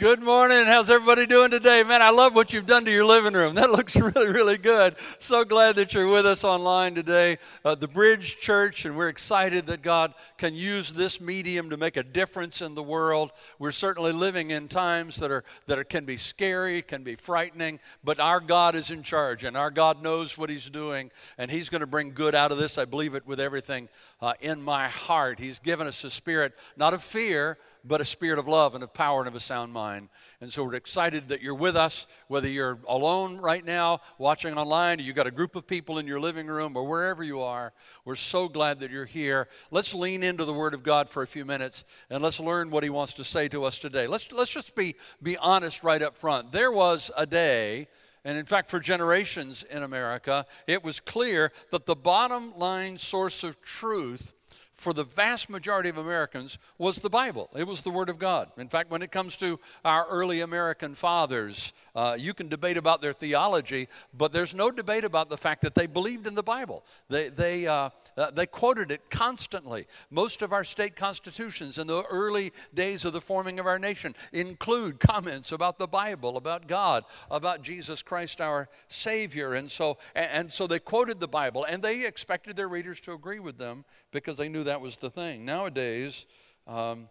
Good morning. How's everybody doing today? Man, I love what you've done to your living room. That looks really, really good. So glad that you're with us online today. Uh, the Bridge Church, and we're excited that God can use this medium to make a difference in the world. We're certainly living in times that are that are, can be scary, can be frightening, but our God is in charge, and our God knows what He's doing, and He's going to bring good out of this. I believe it with everything uh, in my heart. He's given us a spirit, not of fear but a spirit of love and of power and of a sound mind. And so we're excited that you're with us, whether you're alone right now, watching online, or you've got a group of people in your living room, or wherever you are. We're so glad that you're here. Let's lean into the Word of God for a few minutes and let's learn what He wants to say to us today. Let's, let's just be, be honest right up front. There was a day. And in fact, for generations in America, it was clear that the bottom line source of truth for the vast majority of Americans was the Bible. It was the Word of God. In fact, when it comes to our early American fathers, uh, you can debate about their theology, but there's no debate about the fact that they believed in the Bible. They, they, uh, uh, they quoted it constantly. Most of our state constitutions in the early days of the forming of our nation include comments about the Bible, about God, about Jesus Christ, our Savior. And so, and, and so they quoted the Bible, and they expected their readers to agree with them because they knew that was the thing. Nowadays, um,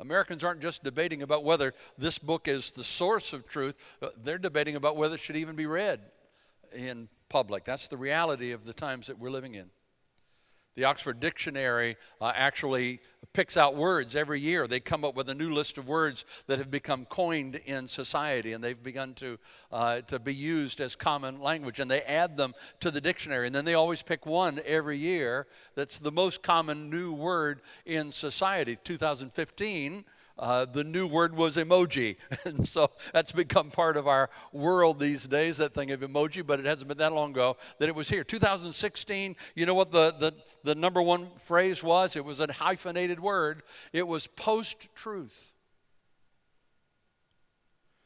Americans aren't just debating about whether this book is the source of truth, uh, they're debating about whether it should even be read in public. That's the reality of the times that we're living in. The Oxford Dictionary uh, actually picks out words every year. They come up with a new list of words that have become coined in society and they've begun to, uh, to be used as common language. And they add them to the dictionary. And then they always pick one every year that's the most common new word in society. 2015 uh, the new word was emoji. And so that's become part of our world these days, that thing of emoji, but it hasn't been that long ago that it was here. 2016, you know what the, the, the number one phrase was? It was a hyphenated word, it was post truth.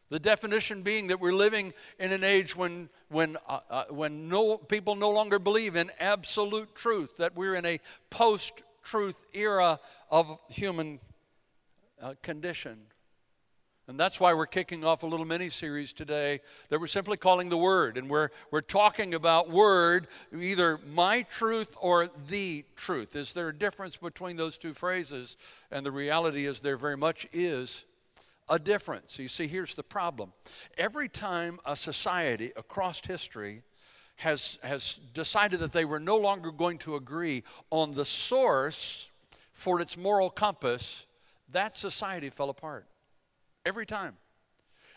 The definition being that we're living in an age when, when, uh, uh, when no, people no longer believe in absolute truth, that we're in a post truth era of human uh, condition. And that's why we're kicking off a little mini series today that we're simply calling the Word. And we're, we're talking about Word, either my truth or the truth. Is there a difference between those two phrases? And the reality is, there very much is a difference. You see, here's the problem every time a society across history has, has decided that they were no longer going to agree on the source for its moral compass, that society fell apart every time.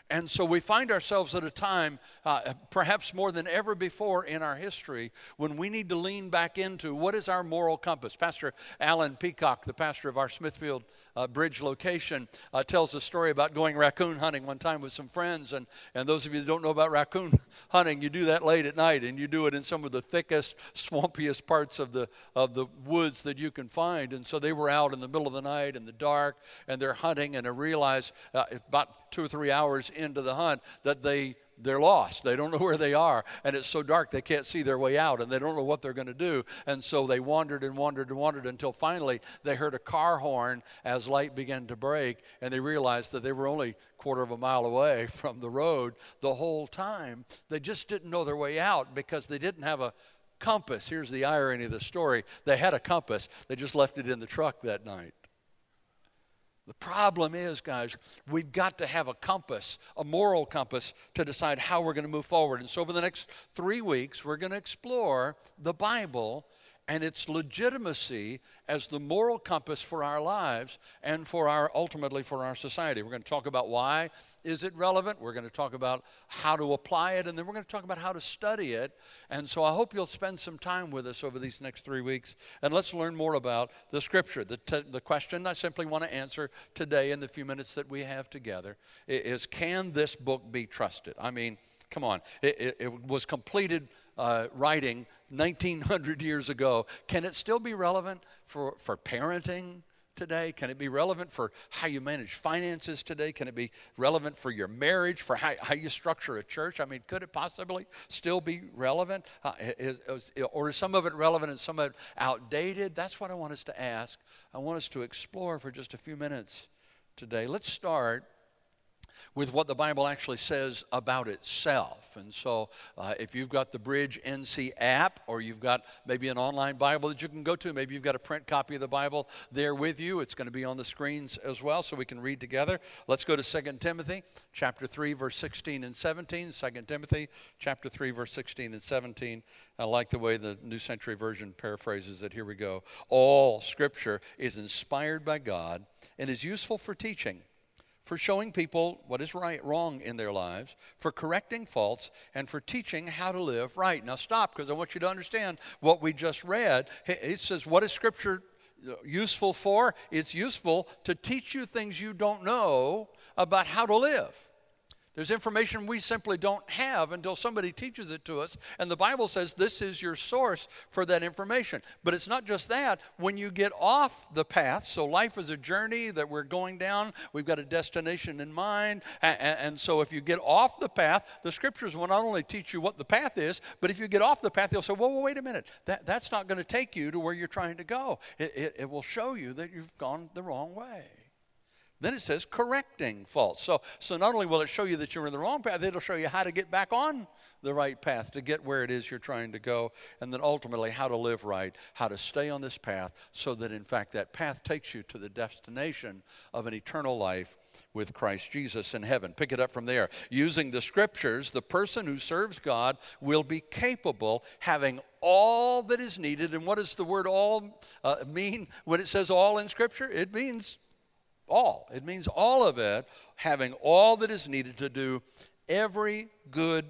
And so we find ourselves at a time, uh, perhaps more than ever before in our history, when we need to lean back into what is our moral compass. Pastor Alan Peacock, the pastor of our Smithfield uh, Bridge location, uh, tells a story about going raccoon hunting one time with some friends. And, and those of you that don't know about raccoon hunting, you do that late at night, and you do it in some of the thickest, swampiest parts of the, of the woods that you can find. And so they were out in the middle of the night in the dark, and they're hunting, and they realize uh, about two or three hours into the hunt that they they're lost. They don't know where they are. And it's so dark they can't see their way out and they don't know what they're going to do. And so they wandered and wandered and wandered until finally they heard a car horn as light began to break and they realized that they were only quarter of a mile away from the road the whole time. They just didn't know their way out because they didn't have a compass. Here's the irony of the story they had a compass, they just left it in the truck that night. The problem is, guys, we've got to have a compass, a moral compass, to decide how we're going to move forward. And so, over the next three weeks, we're going to explore the Bible and its legitimacy as the moral compass for our lives and for our ultimately for our society. We're going to talk about why is it relevant. We're going to talk about how to apply it, and then we're going to talk about how to study it. And so I hope you'll spend some time with us over these next three weeks, and let's learn more about the Scripture. The, t- the question I simply want to answer today in the few minutes that we have together is: Can this book be trusted? I mean, come on, it, it, it was completed uh, writing 1900 years ago, can it still be relevant for, for parenting today? Can it be relevant for how you manage finances today? Can it be relevant for your marriage, for how, how you structure a church? I mean, could it possibly still be relevant? Uh, is, is, or is some of it relevant and some of it outdated? That's what I want us to ask. I want us to explore for just a few minutes today. Let's start with what the Bible actually says about itself. And so, uh, if you've got the Bridge NC app, or you've got maybe an online Bible that you can go to, maybe you've got a print copy of the Bible there with you. It's going to be on the screens as well, so we can read together. Let's go to 2 Timothy chapter 3, verse 16 and 17. 2 Timothy chapter 3, verse 16 and 17. I like the way the New Century Version paraphrases it. Here we go. All Scripture is inspired by God and is useful for teaching for showing people what is right, wrong in their lives, for correcting faults, and for teaching how to live right. Now, stop because I want you to understand what we just read. It says, What is Scripture uh, useful for? It's useful to teach you things you don't know about how to live. There's information we simply don't have until somebody teaches it to us. And the Bible says this is your source for that information. But it's not just that. When you get off the path, so life is a journey that we're going down, we've got a destination in mind. And, so if you get off the path, the scriptures will not only teach you what the path is, but if you get off the path, they'll say, well, well wait a minute. That, that's not going to take you to where you're trying to go. It, it, it will show you that you've gone the wrong way. Then it says correcting faults. So, so not only will it show you that you're in the wrong path, it'll show you how to get back on the right path to get where it is you're trying to go, and then ultimately how to live right, how to stay on this path so that in fact that path takes you to the destination of an eternal life with Christ Jesus in heaven. Pick it up from there. Using the scriptures, the person who serves God will be capable having all that is needed. And what does the word all uh, mean when it says all in scripture? It means all. It means all of it, having all that is needed to do every good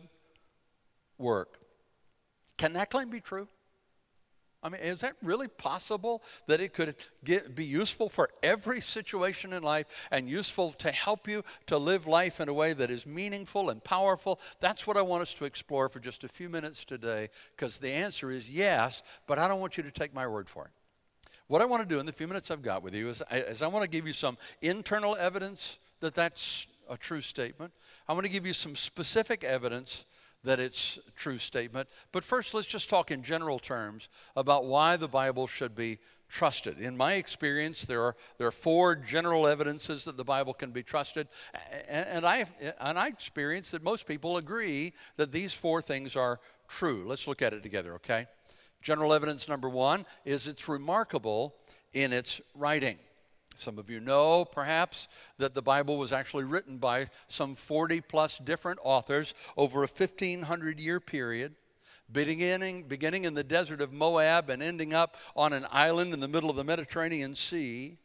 work. Can that claim be true? I mean, is that really possible that it could get, be useful for every situation in life and useful to help you to live life in a way that is meaningful and powerful? That's what I want us to explore for just a few minutes today because the answer is yes, but I don't want you to take my word for it. What I want to do in the few minutes I've got with you is, is I want to give you some internal evidence that that's a true statement. I want to give you some specific evidence that it's a true statement. But first, let's just talk in general terms about why the Bible should be trusted. In my experience, there are, there are four general evidences that the Bible can be trusted. And, and, I, and I experience that most people agree that these four things are true. Let's look at it together, okay? General evidence number one is it's remarkable in its writing. Some of you know, perhaps, that the Bible was actually written by some 40 plus different authors over a 1500 year period, beginning, beginning in the desert of Moab and ending up on an island in the middle of the Mediterranean Sea.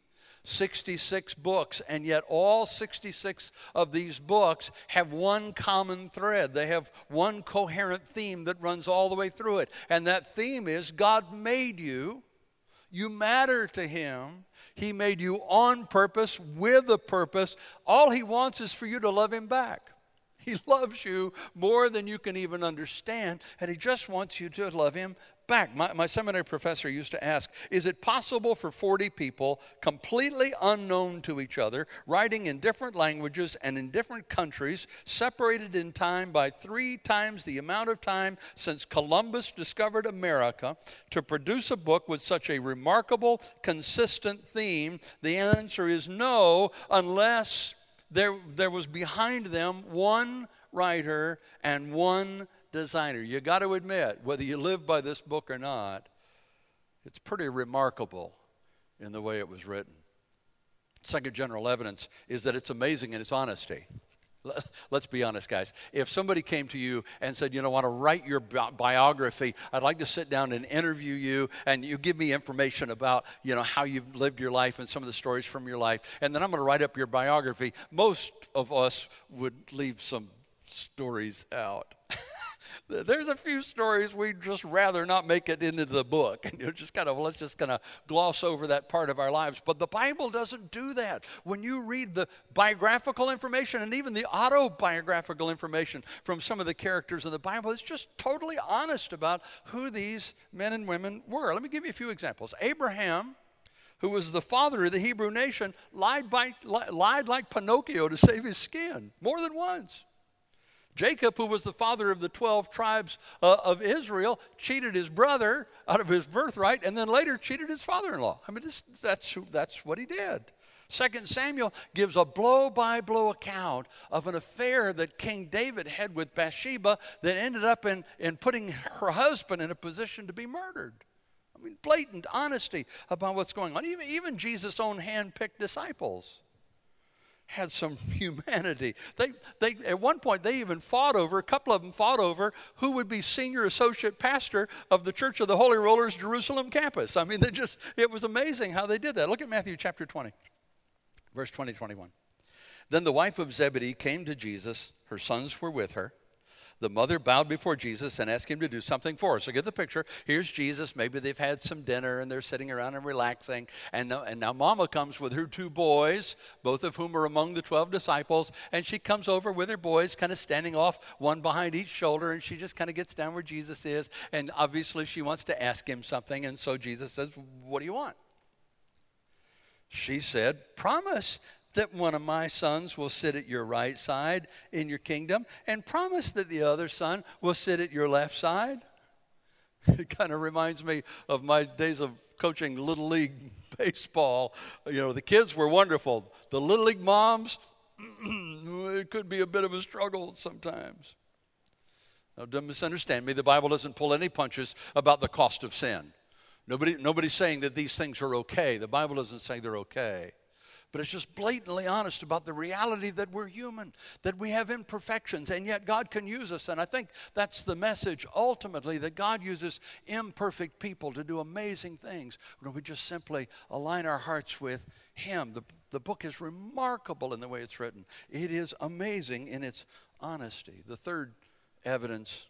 66 books, and yet all 66 of these books have one common thread. They have one coherent theme that runs all the way through it. And that theme is God made you, you matter to Him. He made you on purpose, with a purpose. All He wants is for you to love Him back. He loves you more than you can even understand, and He just wants you to love Him back. My, my seminary professor used to ask Is it possible for 40 people, completely unknown to each other, writing in different languages and in different countries, separated in time by three times the amount of time since Columbus discovered America, to produce a book with such a remarkable, consistent theme? The answer is no, unless there, there was behind them one writer and one designer. You got to admit, whether you live by this book or not, it's pretty remarkable in the way it was written. Second general evidence is that it's amazing in its honesty. Let's be honest, guys. If somebody came to you and said, You know, I want to write your bi- biography, I'd like to sit down and interview you, and you give me information about, you know, how you've lived your life and some of the stories from your life, and then I'm going to write up your biography, most of us would leave some stories out. there's a few stories we'd just rather not make it into the book. And you know, just kind of let's just kind of gloss over that part of our lives. But the bible doesn't do that. When you read the biographical information and even the autobiographical information from some of the characters in the bible it's just totally honest about who these men and women were. Let me give you a few examples. Abraham who was the father of the hebrew nation lied, by, lied like pinocchio to save his skin more than once Jacob, who was the father of the 12 tribes uh, of Israel, cheated his brother out of his birthright and then later cheated his father in law. I mean, this, that's, that's what he did. Second Samuel gives a blow by blow account of an affair that King David had with Bathsheba that ended up in, in putting her husband in a position to be murdered. I mean, blatant honesty about what's going on. Even, even Jesus' own hand picked disciples had some humanity. They, they, at one point, they even fought over, a couple of them fought over who would be senior associate pastor of the Church of the Holy Rollers Jerusalem campus. I mean, they just, it was amazing how they did that. Look at Matthew chapter 20, verse 20, 21. Then the wife of Zebedee came to Jesus, her sons were with her. The mother bowed before Jesus and asked him to do something for her. So get the picture. Here's Jesus. Maybe they've had some dinner and they're sitting around and relaxing. And now, and now Mama comes with her two boys, both of whom are among the 12 disciples. And she comes over with her boys, kind of standing off one behind each shoulder. And she just kind of gets down where Jesus is. And obviously she wants to ask him something. And so Jesus says, What do you want? She said, Promise that one of my sons will sit at your right side in your kingdom, and promise that the other son will sit at your left side. It kind of reminds me of my days of coaching Little League baseball. You know, the kids were wonderful. The Little League moms, it could be a bit of a struggle sometimes. Now, don't misunderstand me. The Bible doesn't pull any punches about the cost of sin. Nobody, nobody's saying that these things are okay. The Bible doesn't say they're okay but it's just blatantly honest about the reality that we're human, that we have imperfections, and yet God can use us. And I think that's the message ultimately that God uses imperfect people to do amazing things when we just simply align our hearts with Him. The, the book is remarkable in the way it's written, it is amazing in its honesty. The third evidence,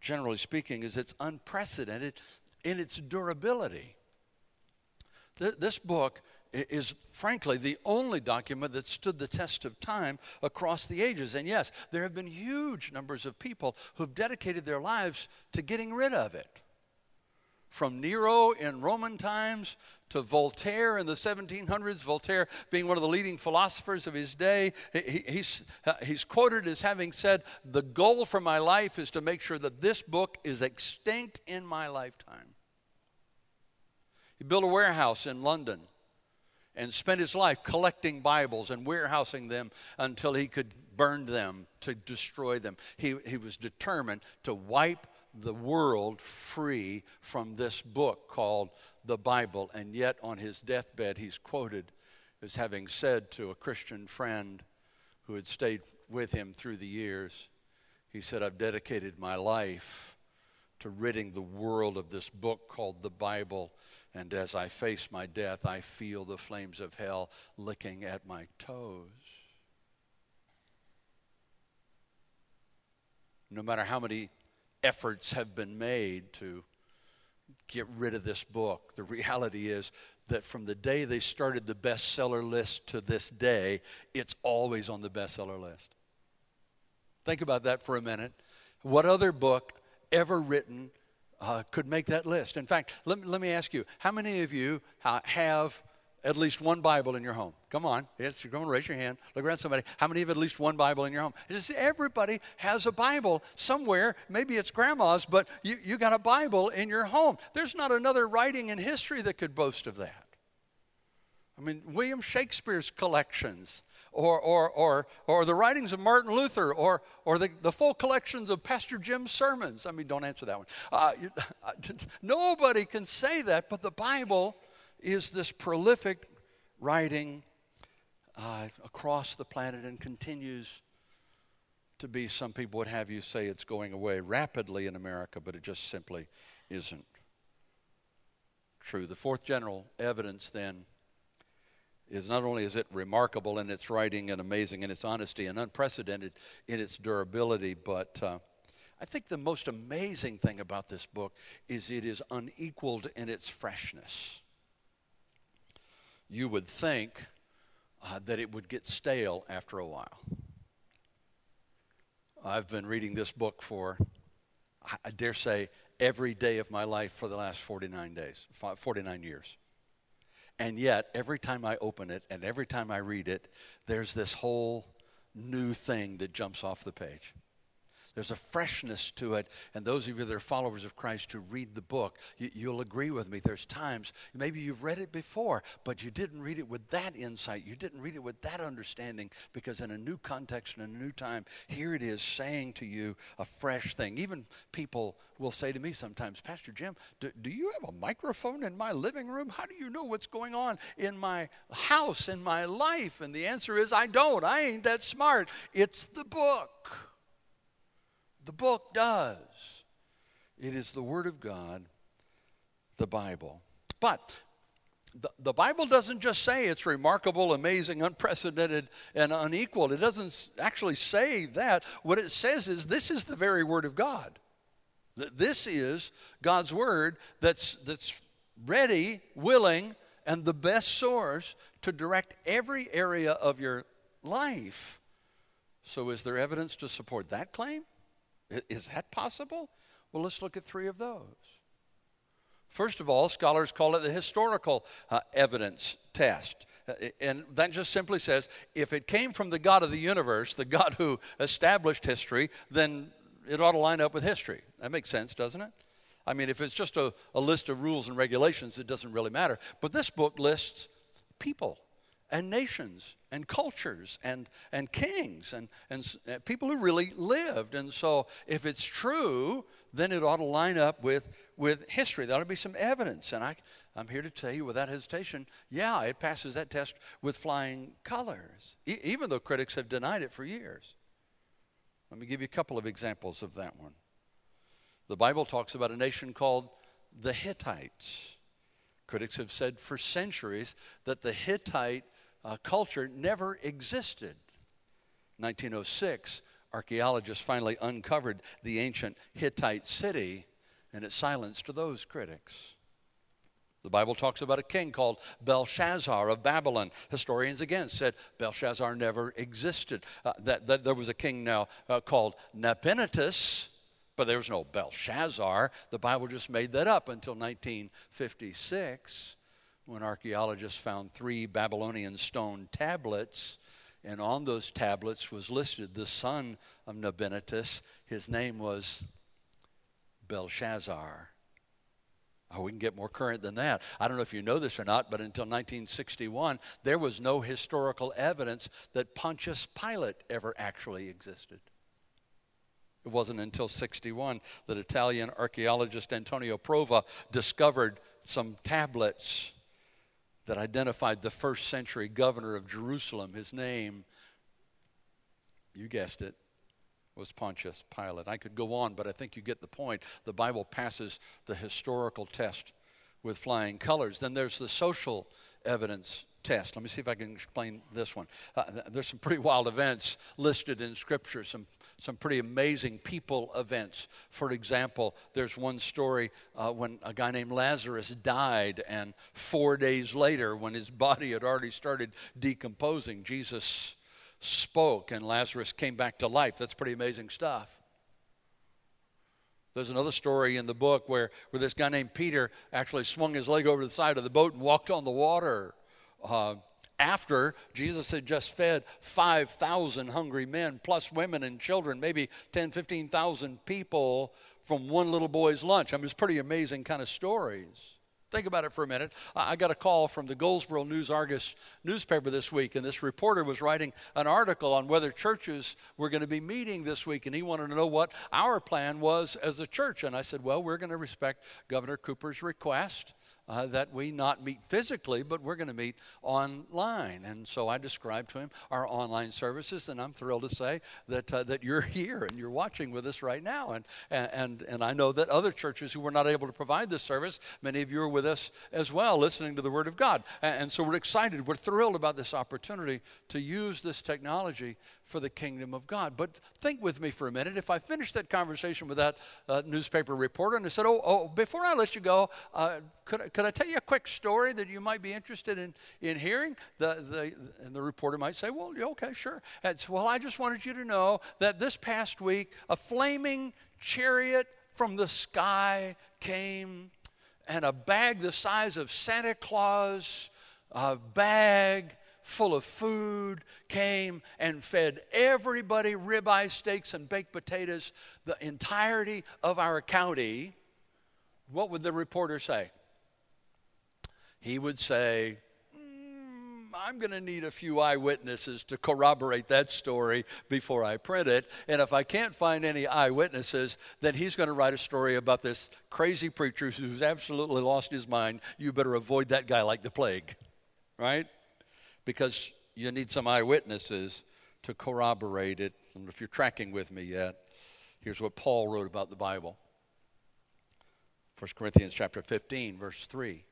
generally speaking, is it's unprecedented in its durability. This book is frankly the only document that stood the test of time across the ages. And yes, there have been huge numbers of people who've dedicated their lives to getting rid of it. From Nero in Roman times to Voltaire in the 1700s, Voltaire being one of the leading philosophers of his day, he, he's, uh, he's quoted as having said, The goal for my life is to make sure that this book is extinct in my lifetime. He built a warehouse in London and spent his life collecting Bibles and warehousing them until he could burn them to destroy them. He, he was determined to wipe the world free from this book called the Bible. And yet, on his deathbed, he's quoted as having said to a Christian friend who had stayed with him through the years, he said, I've dedicated my life to ridding the world of this book called the Bible and as I face my death, I feel the flames of hell licking at my toes. No matter how many efforts have been made to get rid of this book, the reality is that from the day they started the bestseller list to this day, it's always on the bestseller list. Think about that for a minute. What other book ever written uh, could make that list. In fact, let, let me ask you how many of you uh, have at least one Bible in your home? Come on. Yes, you're going to raise your hand. Look around somebody. How many have at least one Bible in your home? Just everybody has a Bible somewhere. Maybe it's grandma's, but you, you got a Bible in your home. There's not another writing in history that could boast of that. I mean, William Shakespeare's collections or, or, or, or the writings of Martin Luther, or, or the, the full collections of Pastor Jim's sermons. I mean, don't answer that one. Uh, nobody can say that, but the Bible is this prolific writing uh, across the planet and continues to be, some people would have you say it's going away rapidly in America, but it just simply isn't true. The fourth general evidence then is not only is it remarkable in its writing and amazing in its honesty and unprecedented in its durability, but uh, I think the most amazing thing about this book is it is unequaled in its freshness. You would think uh, that it would get stale after a while. I've been reading this book for, I dare say, every day of my life for the last 49 days, 49 years. And yet, every time I open it and every time I read it, there's this whole new thing that jumps off the page. There's a freshness to it. And those of you that are followers of Christ who read the book, you, will agree with me. There's times, maybe you've read it before, but you didn't read it with that insight. You didn't read it with that understanding because in a new context and a new time, here it is saying to you a fresh thing. Even people will say to me sometimes, Pastor Jim, do, do you have a microphone in my living room? How do you know what's going on in my house, in my life? And the answer is, I don't. I ain't that smart. It's the book. The book does. It is the Word of God, the Bible. But the, the Bible doesn't just say it's remarkable, amazing, unprecedented, and unequaled. It doesn't actually say that. What it says is this is the very Word of God. This is God's Word that's, that's ready, willing, and the best source to direct every area of your life. So, is there evidence to support that claim? Is that possible? Well, let's look at three of those. First of all, scholars call it the historical uh, evidence test. Uh, and that just simply says if it came from the God of the universe, the God who established history, then it ought to line up with history. That makes sense, doesn't it? I mean, if it's just a, a list of rules and regulations, it doesn't really matter. But this book lists people and nations and cultures and, and kings and, and uh, people who really lived. And so, if it's true, then it ought to line up with, with history. There ought to be some evidence. And I, I'm here to tell you without hesitation yeah, it passes that test with flying colors, e- even though critics have denied it for years. Let me give you a couple of examples of that one. The Bible talks about a nation called the Hittites. Critics have said for centuries that the Hittite uh, culture never existed. 1906, archaeologists finally uncovered the ancient Hittite city, and it silenced those critics. The Bible talks about a king called Belshazzar of Babylon. Historians again said Belshazzar never existed. Uh, that, that, there was a king now uh, called Nabonidus, but there was no Belshazzar. The Bible just made that up until 1956 when archaeologists found three Babylonian stone tablets. And on those tablets was listed the son of Nabonidus. His name was Belshazzar. Oh, we can get more current than that. I don't know if you know this or not, but until 1961, there was no historical evidence that Pontius Pilate ever actually existed. It wasn't until 61 that Italian archaeologist Antonio Frova discovered some tablets that identified the first century governor of Jerusalem. His name, you guessed it, was Pontius Pilate. I could go on, but I think you get the point. The Bible passes the historical test with flying colors. Then there's the social evidence test. Let me see if I can explain this one. Uh, there's some pretty wild events listed in Scripture, some, some pretty amazing people events. For example, there's one story uh, when a guy named Lazarus died, and four days later, when his body had already started decomposing, Jesus spoke and Lazarus came back to life. That's pretty amazing stuff. There's another story in the book where, where this guy named Peter actually swung his leg over the side of the boat and walked on the water. Uh, after Jesus had just fed 5,000 hungry men, plus women and children, maybe 10, 15,000 people from one little boy's lunch. I mean, it's pretty amazing kind of stories. Think about it for a minute. I got a call from the Goldsboro News Argus newspaper this week, and this reporter was writing an article on whether churches were going to be meeting this week, and he wanted to know what our plan was as a church. And I said, Well, we're going to respect Governor Cooper's request uh, that we not meet physically, but we're going to meet online. And so I described to him our online services, and I'm thrilled to say that, uh, that you're here and you're watching with us right now. And, and, and I know that other churches who were not able to provide this service, many of you are with us as well, listening to the Word of God. And, and so we're excited, we're thrilled about this opportunity to use this technology for the kingdom of God. But think with me for a minute. If I finished that conversation with that uh, newspaper reporter and I said, Oh, oh before I let you go, uh, could, could I tell you a quick story that you might be interested in, in hearing? The, the, and the reporter might say, Well, okay, sure. It's, well, I just wanted you to know that this past week, a flaming chariot from the sky came and a bag the size of Santa Claus, a bag full of food came and fed everybody ribeye steaks and baked potatoes, the entirety of our county, what would the reporter say? He would say, mm, I'm going to need a few eyewitnesses to corroborate that story before I print it. And if I can't find any eyewitnesses, then he's going to write a story about this crazy preacher who's absolutely lost his mind. You better avoid that guy like the plague, right? Because you need some eyewitnesses to corroborate it. And if you're tracking with me yet, here's what Paul wrote about the Bible. 1 Corinthians chapter 15 verse 3.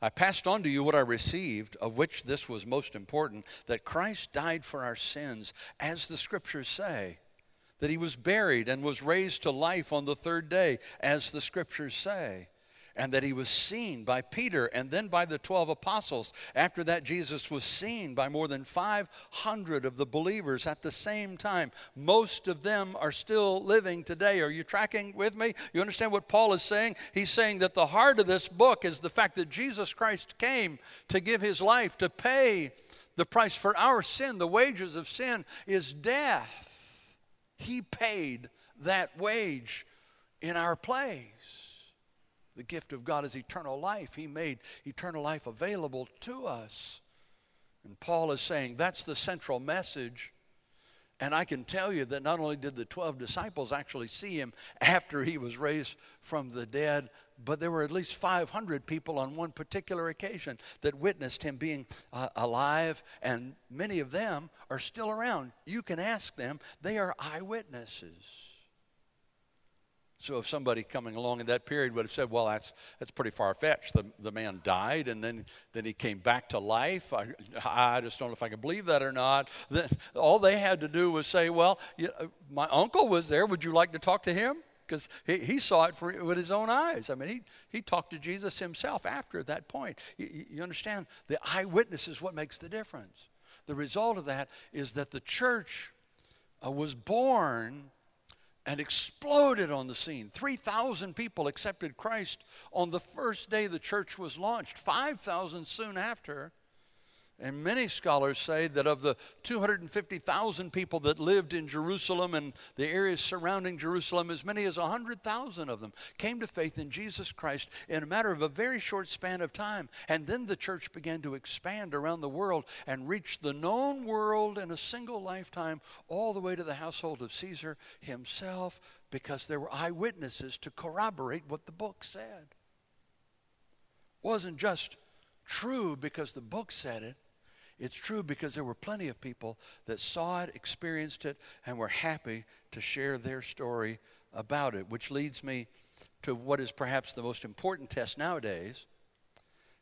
I passed on to you what I received, of which this was most important that Christ died for our sins, as the scriptures say, that he was buried and was raised to life on the third day, as the scriptures say and that he was seen by Peter and then by the 12 apostles. After that, Jesus was seen by more than 500 of the believers at the same time. Most of them are still living today. Are you tracking with me? You understand what Paul is saying? He's saying that the heart of this book is the fact that Jesus Christ came to give his life, to pay the price for our sin. The wages of sin is death. He paid that wage in our place. The gift of God is eternal life. He made eternal life available to us. And Paul is saying that's the central message. And I can tell you that not only did the 12 disciples actually see him after he was raised from the dead, but there were at least 500 people on one particular occasion that witnessed him being uh, alive, and many of them are still around. You can ask them, they are eyewitnesses. So if somebody coming along in that period would have said, well, that's, that's pretty far fetched. The, the man died and then, then he came back to life. I, I just don't know if I can believe that or not. Then, all they had to do was say, well, you my uncle was there. Would you like to talk to him? Because he, he saw it for, with his own eyes. I mean, he, he talked to Jesus himself after that point. You, you understand? The eyewitness is what makes the difference. The result of that is that the church uh, was born and exploded on the scene. 3,000 people accepted Christ on the first day the church was launched, 5,000 soon after. And many scholars say that of the 250,000 people that lived in Jerusalem and the areas surrounding Jerusalem, as many as 100,000 of them came to faith in Jesus Christ in a matter of a very short span of time. And then the church began to expand around the world and reach the known world in a single lifetime, all the way to the household of Caesar himself, because there were eyewitnesses to corroborate what the book said. It wasn't just true because the book said it, it's true because there were plenty of people that saw it, experienced it, and were happy to share their story about it, which leads me to what is perhaps the most important test nowadays,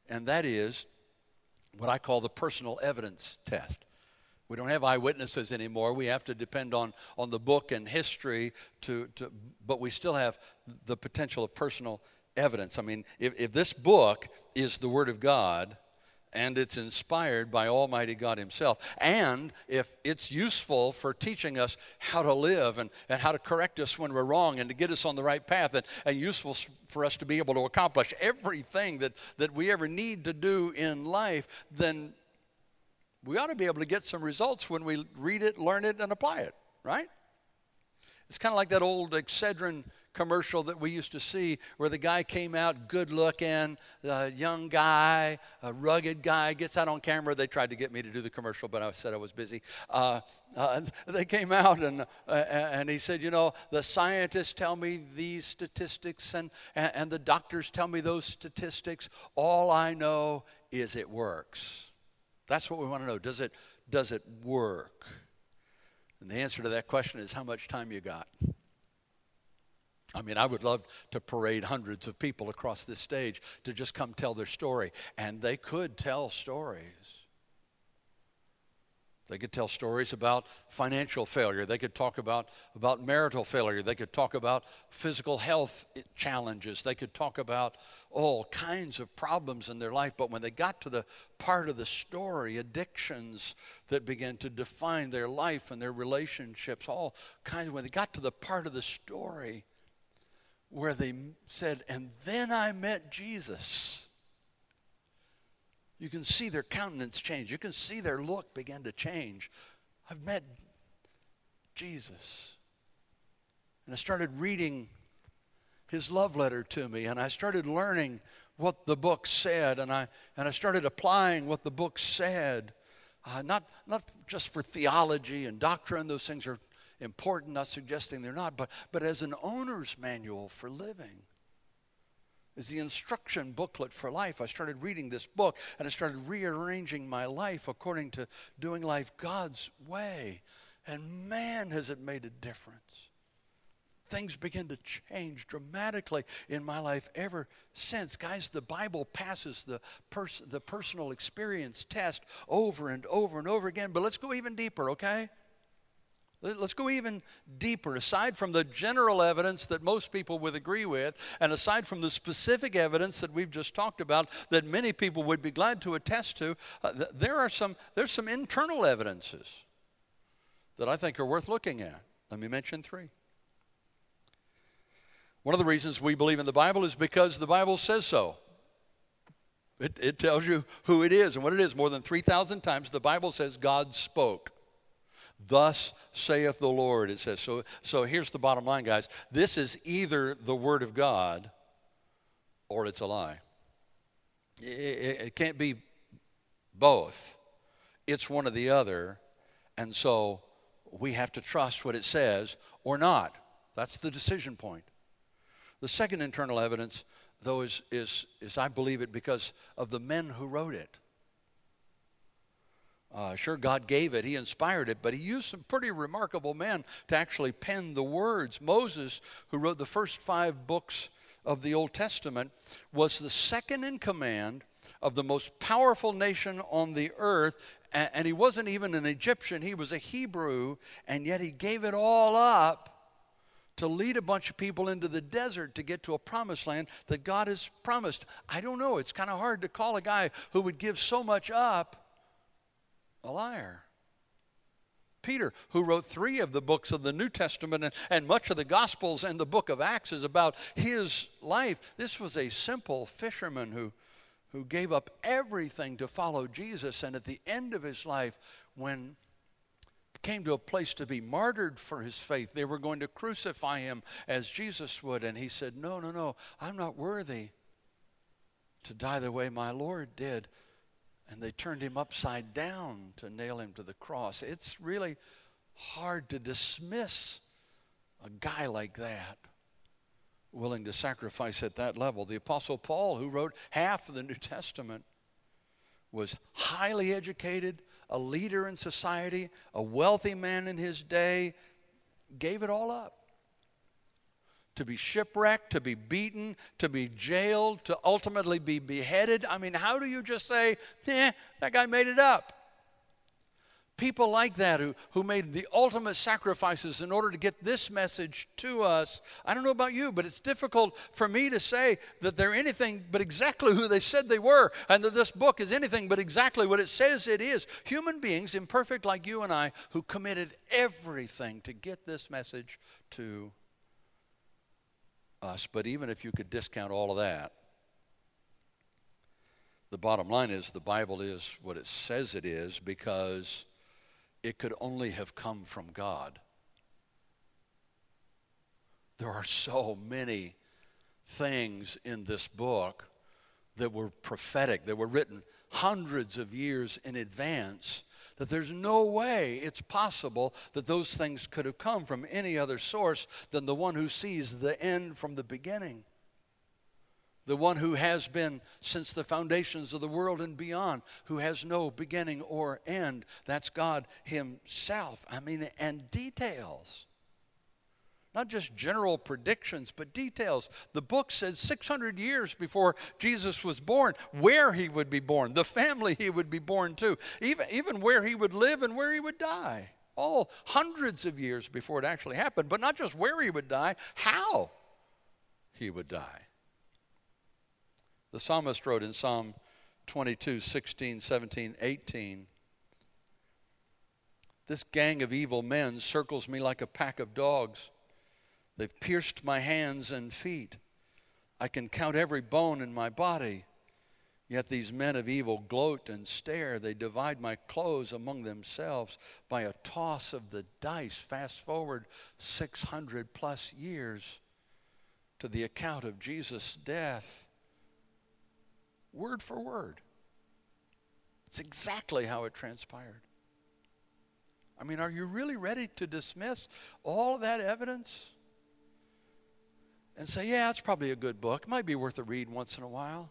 and that is what I call the personal evidence test. We don't have eyewitnesses anymore. We have to depend on, on the book and history to, to but we still have the potential of personal evidence. I mean, if, if this book is the Word of God, and it's inspired by Almighty God Himself. And if it's useful for teaching us how to live and, and how to correct us when we're wrong and to get us on the right path, and, and useful for us to be able to accomplish everything that, that we ever need to do in life, then we ought to be able to get some results when we read it, learn it, and apply it, right? It's kind of like that old Excedrin commercial that we used to see where the guy came out good looking, young guy, a rugged guy, gets out on camera. They tried to get me to do the commercial, but I said I was busy. Uh, uh, they came out and, uh, and he said, You know, the scientists tell me these statistics and, and the doctors tell me those statistics. All I know is it works. That's what we want to know. Does it, does it work? And the answer to that question is how much time you got. I mean, I would love to parade hundreds of people across this stage to just come tell their story. And they could tell stories. They could tell stories about financial failure. They could talk about, about marital failure. They could talk about physical health challenges. They could talk about all kinds of problems in their life. But when they got to the part of the story, addictions that began to define their life and their relationships, all kinds, when they got to the part of the story where they said, and then I met Jesus. you can see their countenance change. You can see their look begin to change. I've met Jesus. And I started reading his love letter to me, and I started learning what the book said, and I, and I started applying what the book said. Uh, not, not just for theology and doctrine, those things are important, not suggesting they're not, but, but as an owner's manual for living is the instruction booklet for life. I started reading this book and I started rearranging my life according to doing life God's way. And man, has it made a difference. Things begin to change dramatically in my life ever since. Guys, the Bible passes the, pers- the personal experience test over and over and over again. But let's go even deeper, okay? Let's go even deeper. Aside from the general evidence that most people would agree with, and aside from the specific evidence that we've just talked about that many people would be glad to attest to, uh, th- there are some, there's some internal evidences that I think are worth looking at. Let me mention three. One of the reasons we believe in the Bible is because the Bible says so. It, it tells you who it is and what it is. More than 3,000 times, the Bible says God spoke. Thus saith the Lord, it says. So, so here's the bottom line, guys. This is either the Word of God or it's a lie. It, it, it can't be both, it's one or the other. And so we have to trust what it says or not. That's the decision point. The second internal evidence, though, is, is, is I believe it because of the men who wrote it. Uh, sure, God gave it, He inspired it, but He used some pretty remarkable men to actually pen the words. Moses, who wrote the first five books of the Old Testament, was the second in command of the most powerful nation on the earth. And he wasn't even an Egyptian, he was a Hebrew, and yet he gave it all up to lead a bunch of people into the desert to get to a promised land that God has promised. I don't know, it's kind of hard to call a guy who would give so much up a liar. Peter, who wrote three of the books of the New Testament and, and, much of the Gospels and the book of Acts is about his life. This was a simple fisherman who, who gave up everything to follow Jesus. And at the end of his life, when came to a place to be martyred for his faith, they were going to crucify him as Jesus would. And he said, No, no, no, I'm not worthy to die the way my Lord did and they turned him upside down to nail him to the cross. It's really hard to dismiss a guy like that willing to sacrifice at that level. The Apostle Paul, who wrote half of the New Testament, was highly educated, a leader in society, a wealthy man in his day, gave it all up to be shipwrecked, to be beaten, to be jailed, to ultimately be beheaded. I mean, how do you just say, eh, that guy made it up? People like that who, who made the ultimate sacrifices in order to get this message to us. I don't know about you, but it's difficult for me to say that they're anything but exactly who they said they were, and that this book is anything but exactly what it says it is. Human beings, imperfect like you and I, who committed everything to get this message to us. But even if you could discount all of that, the bottom line is the Bible is what it says it is because it could only have come from God. There are so many things in this book that were prophetic, that were written hundreds of years in advance that there's no way it's possible that those things could have come from any other source than the one who sees the end from the beginning. The one who has been since the foundations of the world and beyond, who has no beginning or end. That's God Himself. I mean, and details. Not just general predictions, but details. The book says 600 years before Jesus was born, where he would be born, the family he would be born to, even, even where he would live and where he would die. All hundreds of years before it actually happened, but not just where he would die, how he would die. The psalmist wrote in Psalm 22, 16, 17, 18 This gang of evil men circles me like a pack of dogs. They've pierced my hands and feet. I can count every bone in my body. Yet these men of evil gloat and stare. They divide my clothes among themselves by a toss of the dice. Fast forward 600 plus years to the account of Jesus' death. Word for word. It's exactly how it transpired. I mean, are you really ready to dismiss all of that evidence? And say, yeah, it's probably a good book. It might be worth a read once in a while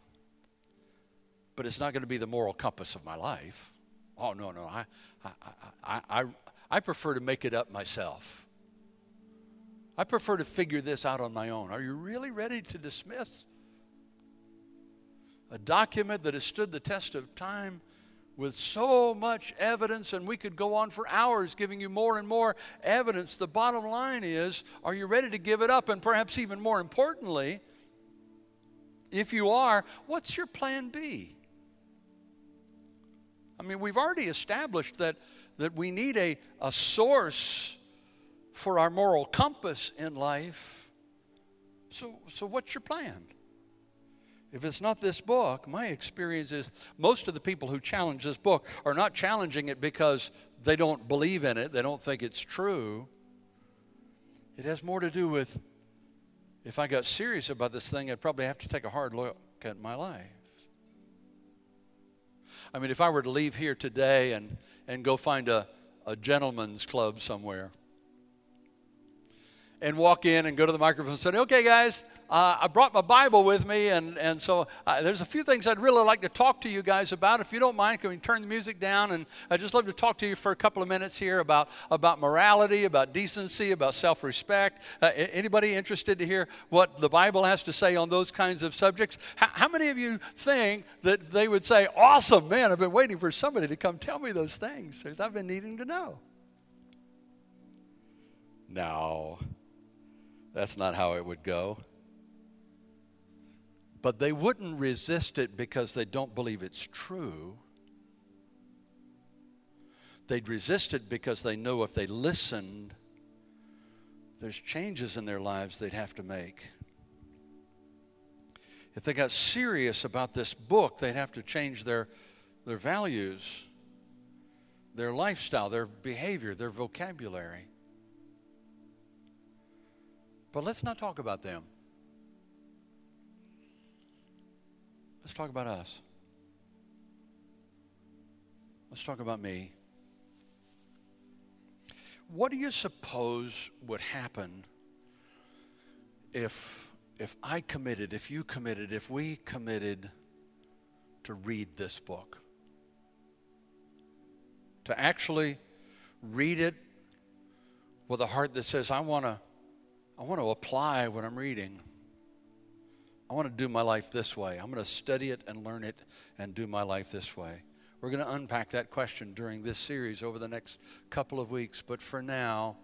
but it's not going to be the moral compass of my life. Oh, no, no. I, I, I, I, I prefer to make it up myself. I prefer to figure this out on my own. Are you really ready to dismiss a document that has stood the test of time with so much evidence, and we could go on for hours giving you more and more evidence? The bottom line is are you ready to give it up? And perhaps even more importantly, if you are, what's your plan B? I mean, we've already established that, that we need a, a source for our moral compass in life. So, so, what's your plan? If it's not this book, my experience is most of the people who challenge this book are not challenging it because they don't believe in it, they don't think it's true. It has more to do with if I got serious about this thing, I'd probably have to take a hard look at my life. I mean, if I were to leave here today and, and go find a, a gentleman's club somewhere and walk in and go to the microphone and say, okay, guys, uh, I brought my Bible with me, and, and so uh, there's a few things I'd really like to talk to you guys about. If you don't mind, can we turn the music down? And I'd just love to talk to you for a couple of minutes here about, about morality, about decency, about self respect. Uh, anybody interested to hear what the Bible has to say on those kinds of subjects? How, how many of you think that they would say, Awesome, man, I've been waiting for somebody to come tell me those things because I've been needing to know? No, that's not how it would go. But they wouldn't resist it because they don't believe it's true. They'd resist it because they know if they listened, there's changes in their lives they'd have to make. If they got serious about this book, they'd have to change their, their values, their lifestyle, their behavior, their vocabulary. But let's not talk about them. Let's talk about us. Let's talk about me. What do you suppose would happen if if I committed, if you committed, if we committed to read this book? To actually read it with a heart that says, I want to I want to apply what I'm reading. I want to do my life this way. I'm going to study it and learn it and do my life this way. We're going to unpack that question during this series over the next couple of weeks. But for now,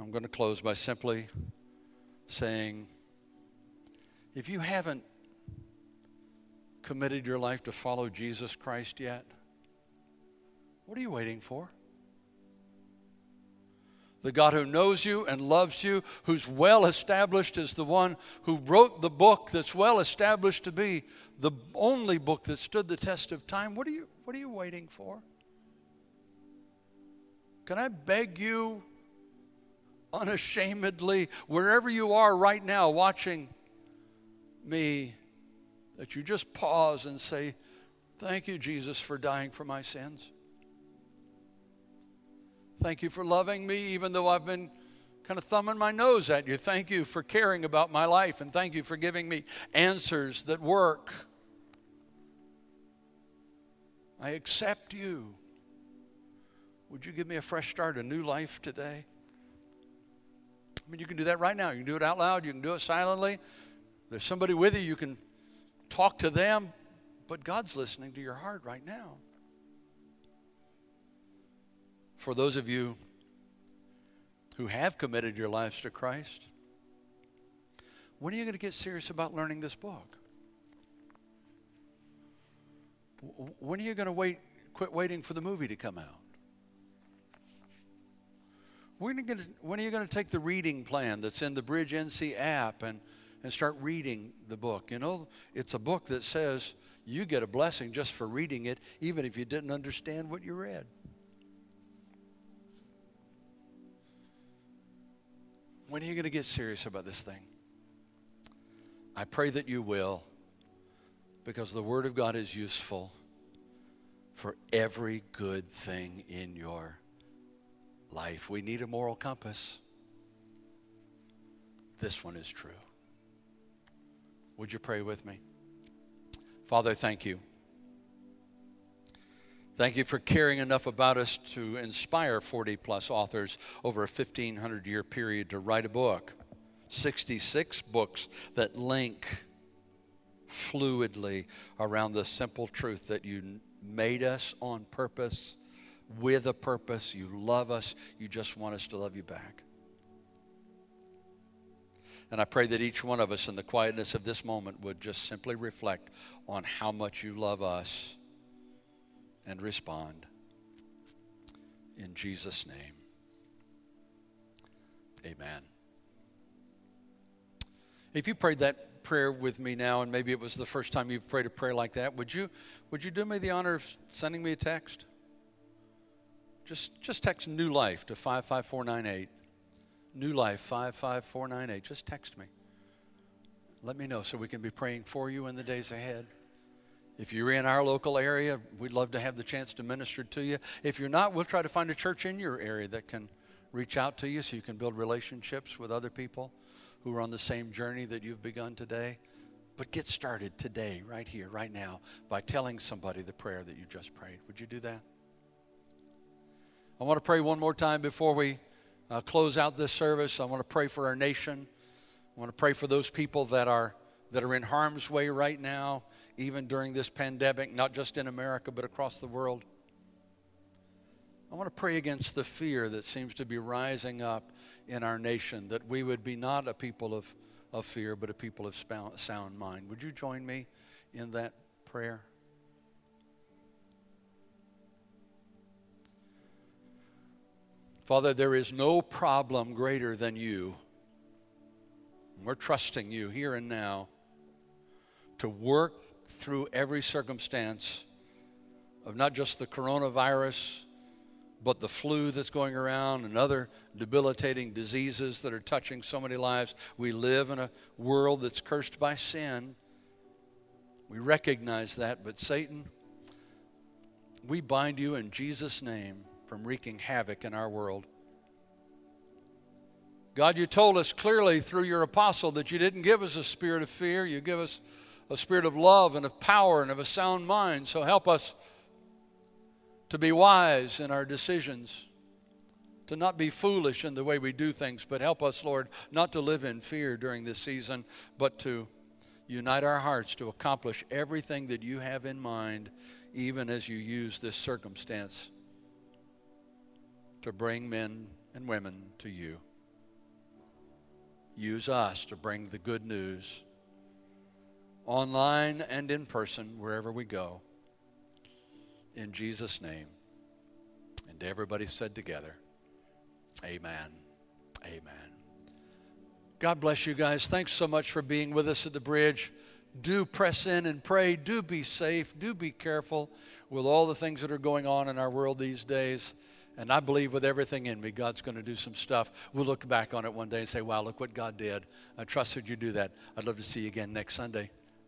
I'm going to close by simply saying if you haven't committed your life to follow Jesus Christ yet, what are you waiting for? The God who knows you and loves you, who's well established as the one who wrote the book that's well established to be the only book that stood the test of time. What are you, what are you waiting for? Can I beg you unashamedly, wherever you are right now watching me, that you just pause and say, Thank you, Jesus, for dying for my sins. Thank you for loving me, even though I've been kind of thumbing my nose at you. Thank you for caring about my life, and thank you for giving me answers that work. I accept you. Would you give me a fresh start, a new life today? I mean, you can do that right now. You can do it out loud, you can do it silently. There's somebody with you, you can talk to them, but God's listening to your heart right now for those of you who have committed your lives to Christ, when are you going to get serious about learning this book? When are you going to wait, quit waiting for the movie to come out? When are, you going to, when are you going to take the reading plan that's in the Bridge NC app and, and start reading the book. You know, it's a book that says you get a blessing just for reading it, even if you didn't understand what you read. When are you going to get serious about this thing? I pray that you will, because the Word of God is useful for every good thing in your life. We need a moral compass. This one is true. Would you pray with me? Father, thank you. Thank you for caring enough about us to inspire 40 plus authors over a 1500 year period to write a book. 66 books that link fluidly around the simple truth that you made us on purpose, with a purpose. You love us. You just want us to love you back. And I pray that each one of us in the quietness of this moment would just simply reflect on how much you love us and respond. In Jesus' name, amen. If you prayed that prayer with me now, and maybe it was the first time you've prayed a prayer like that, would you, would you do me the honor of sending me a text? Just, just text New Life to 55498. New Life 55498. Just text me. Let me know so we can be praying for you in the days ahead. If you're in our local area, we'd love to have the chance to minister to you. If you're not, we'll try to find a church in your area that can reach out to you so you can build relationships with other people who are on the same journey that you've begun today. But get started today, right here, right now, by telling somebody the prayer that you just prayed. Would you do that? I want to pray one more time before we uh, close out this service. I want to pray for our nation. I want to pray for those people that are that are in harm's way right now, even during this pandemic, not just in America but across the world. I want to pray against the fear that seems to be rising up in our nation, that we would be not a people of, of fear, but a people of sound mind. Would you join me in that prayer? Father, there is no problem greater than you. We're trusting you here and now to work through every circumstance of not just the coronavirus but the flu that's going around and other debilitating diseases that are touching so many lives. We live in a world that's cursed by sin. We recognize that, but Satan, we bind you in Jesus' name from wreaking havoc in our world. God, you told us clearly through your apostle that you didn't give us a spirit of fear, you give us a spirit of love and of power and of a sound mind. So help us to be wise in our decisions, to not be foolish in the way we do things, but help us, Lord, not to live in fear during this season, but to unite our hearts to accomplish everything that you have in mind, even as you use this circumstance to bring men and women to you. Use us to bring the good news online and in person, wherever we go in Jesus' name. And everybody said together, Amen. Amen. God bless you guys. Thanks so much for being with us at the bridge. Do press in and pray. Do be safe. Do be careful with all the things that are going on in our world these days. And I believe with everything in me, God's going to do some stuff. We'll look back on it one day and say, wow, look what God did. I trusted you do that. I'd love to see you again next Sunday.